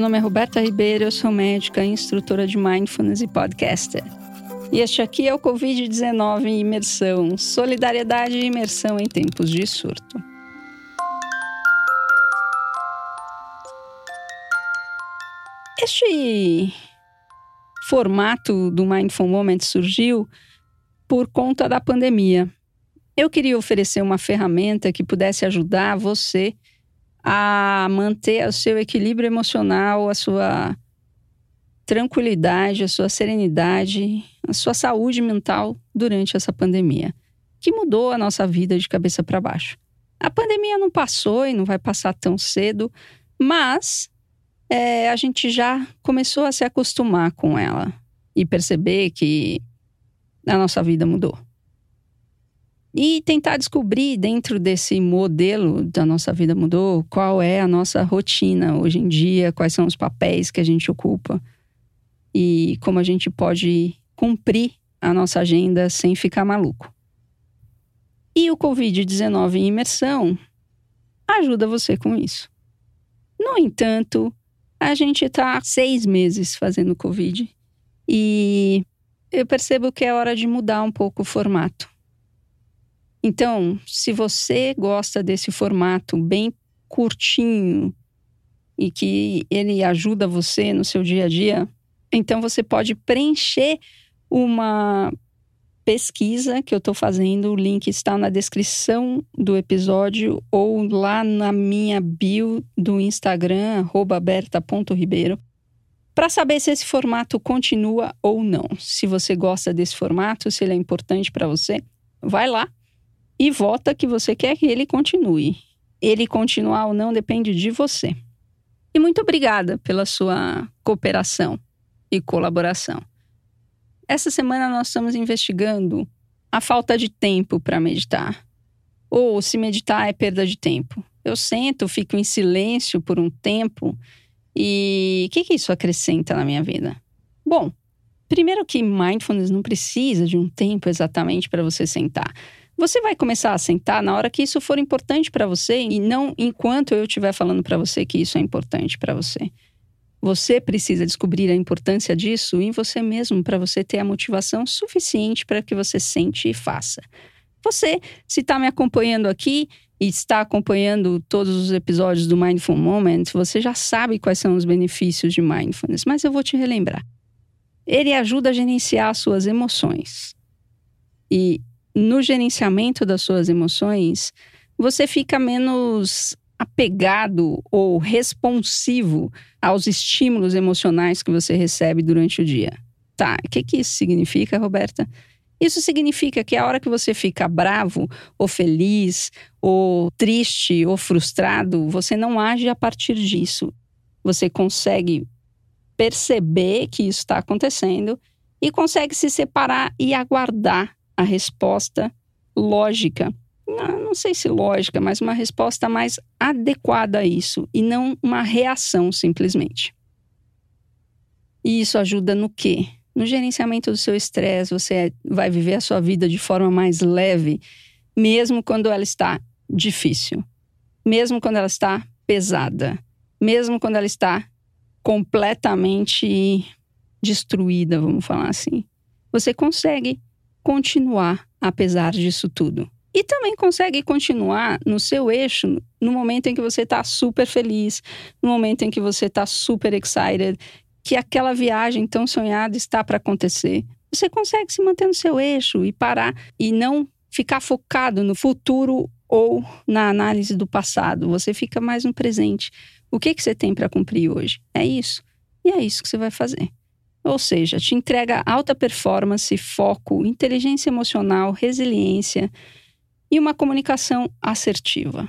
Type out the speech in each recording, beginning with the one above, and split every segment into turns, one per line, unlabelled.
nome é Roberta Ribeiro, eu sou médica, instrutora de Mindfulness e podcaster. E este aqui é o Covid-19 em imersão, solidariedade e imersão em tempos de surto. Este formato do Mindful Moment surgiu por conta da pandemia. Eu queria oferecer uma ferramenta que pudesse ajudar você a manter o seu equilíbrio emocional, a sua tranquilidade, a sua serenidade, a sua saúde mental durante essa pandemia, que mudou a nossa vida de cabeça para baixo. A pandemia não passou e não vai passar tão cedo, mas é, a gente já começou a se acostumar com ela e perceber que a nossa vida mudou. E tentar descobrir dentro desse modelo da nossa vida mudou, qual é a nossa rotina hoje em dia, quais são os papéis que a gente ocupa e como a gente pode cumprir a nossa agenda sem ficar maluco. E o Covid-19 em imersão ajuda você com isso. No entanto, a gente está seis meses fazendo Covid e eu percebo que é hora de mudar um pouco o formato. Então, se você gosta desse formato bem curtinho e que ele ajuda você no seu dia a dia, então você pode preencher uma pesquisa que eu estou fazendo. O link está na descrição do episódio ou lá na minha bio do Instagram, berta.ribeiro para saber se esse formato continua ou não. Se você gosta desse formato, se ele é importante para você, vai lá e vota que você quer que ele continue. Ele continuar ou não depende de você. E muito obrigada pela sua cooperação e colaboração. Essa semana nós estamos investigando a falta de tempo para meditar. Ou se meditar é perda de tempo. Eu sento, fico em silêncio por um tempo e o que, que isso acrescenta na minha vida? Bom, primeiro que mindfulness não precisa de um tempo exatamente para você sentar. Você vai começar a sentar na hora que isso for importante para você e não enquanto eu estiver falando para você que isso é importante para você. Você precisa descobrir a importância disso em você mesmo para você ter a motivação suficiente para que você sente e faça. Você, se está me acompanhando aqui e está acompanhando todos os episódios do Mindful Moment, você já sabe quais são os benefícios de mindfulness, mas eu vou te relembrar. Ele ajuda a gerenciar suas emoções. E no gerenciamento das suas emoções, você fica menos apegado ou responsivo aos estímulos emocionais que você recebe durante o dia. Tá, o que, que isso significa, Roberta? Isso significa que a hora que você fica bravo, ou feliz, ou triste, ou frustrado, você não age a partir disso. Você consegue perceber que isso está acontecendo e consegue se separar e aguardar a resposta lógica. Não, não sei se lógica, mas uma resposta mais adequada a isso e não uma reação simplesmente. E isso ajuda no quê? No gerenciamento do seu estresse, você vai viver a sua vida de forma mais leve, mesmo quando ela está difícil, mesmo quando ela está pesada, mesmo quando ela está completamente destruída, vamos falar assim. Você consegue continuar apesar disso tudo. E também consegue continuar no seu eixo no momento em que você está super feliz, no momento em que você está super excited, que aquela viagem tão sonhada está para acontecer. Você consegue se manter no seu eixo e parar e não ficar focado no futuro ou na análise do passado. Você fica mais no presente. O que, que você tem para cumprir hoje? É isso. E é isso que você vai fazer. Ou seja, te entrega alta performance, foco, inteligência emocional, resiliência e uma comunicação assertiva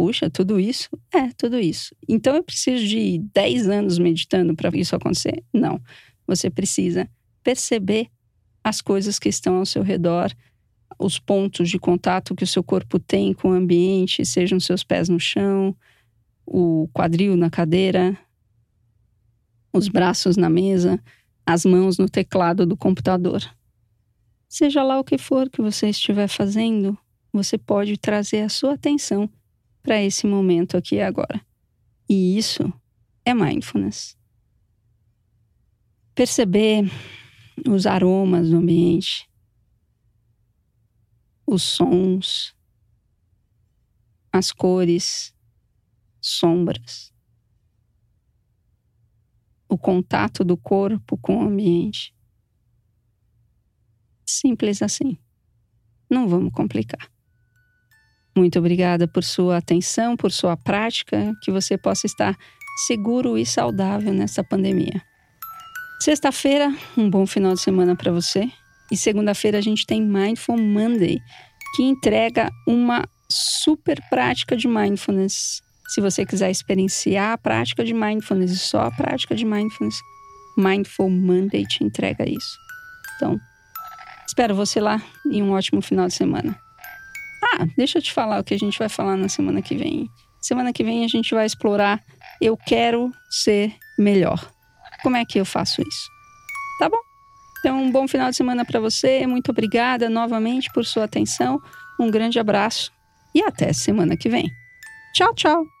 puxa, tudo isso? É, tudo isso. Então eu preciso de 10 anos meditando para isso acontecer? Não. Você precisa perceber as coisas que estão ao seu redor, os pontos de contato que o seu corpo tem com o ambiente, sejam seus pés no chão, o quadril na cadeira, os braços na mesa, as mãos no teclado do computador. Seja lá o que for que você estiver fazendo, você pode trazer a sua atenção para esse momento aqui e agora. E isso é mindfulness. Perceber os aromas do ambiente, os sons, as cores, sombras, o contato do corpo com o ambiente. Simples assim. Não vamos complicar. Muito obrigada por sua atenção, por sua prática, que você possa estar seguro e saudável nessa pandemia. Sexta-feira, um bom final de semana para você. E segunda-feira a gente tem Mindful Monday, que entrega uma super prática de mindfulness. Se você quiser experienciar a prática de mindfulness e só a prática de mindfulness, Mindful Monday te entrega isso. Então, espero você lá e um ótimo final de semana. Ah, deixa eu te falar o que a gente vai falar na semana que vem. Semana que vem a gente vai explorar eu quero ser melhor. Como é que eu faço isso? Tá bom? Então, um bom final de semana para você. Muito obrigada novamente por sua atenção. Um grande abraço e até semana que vem. Tchau, tchau.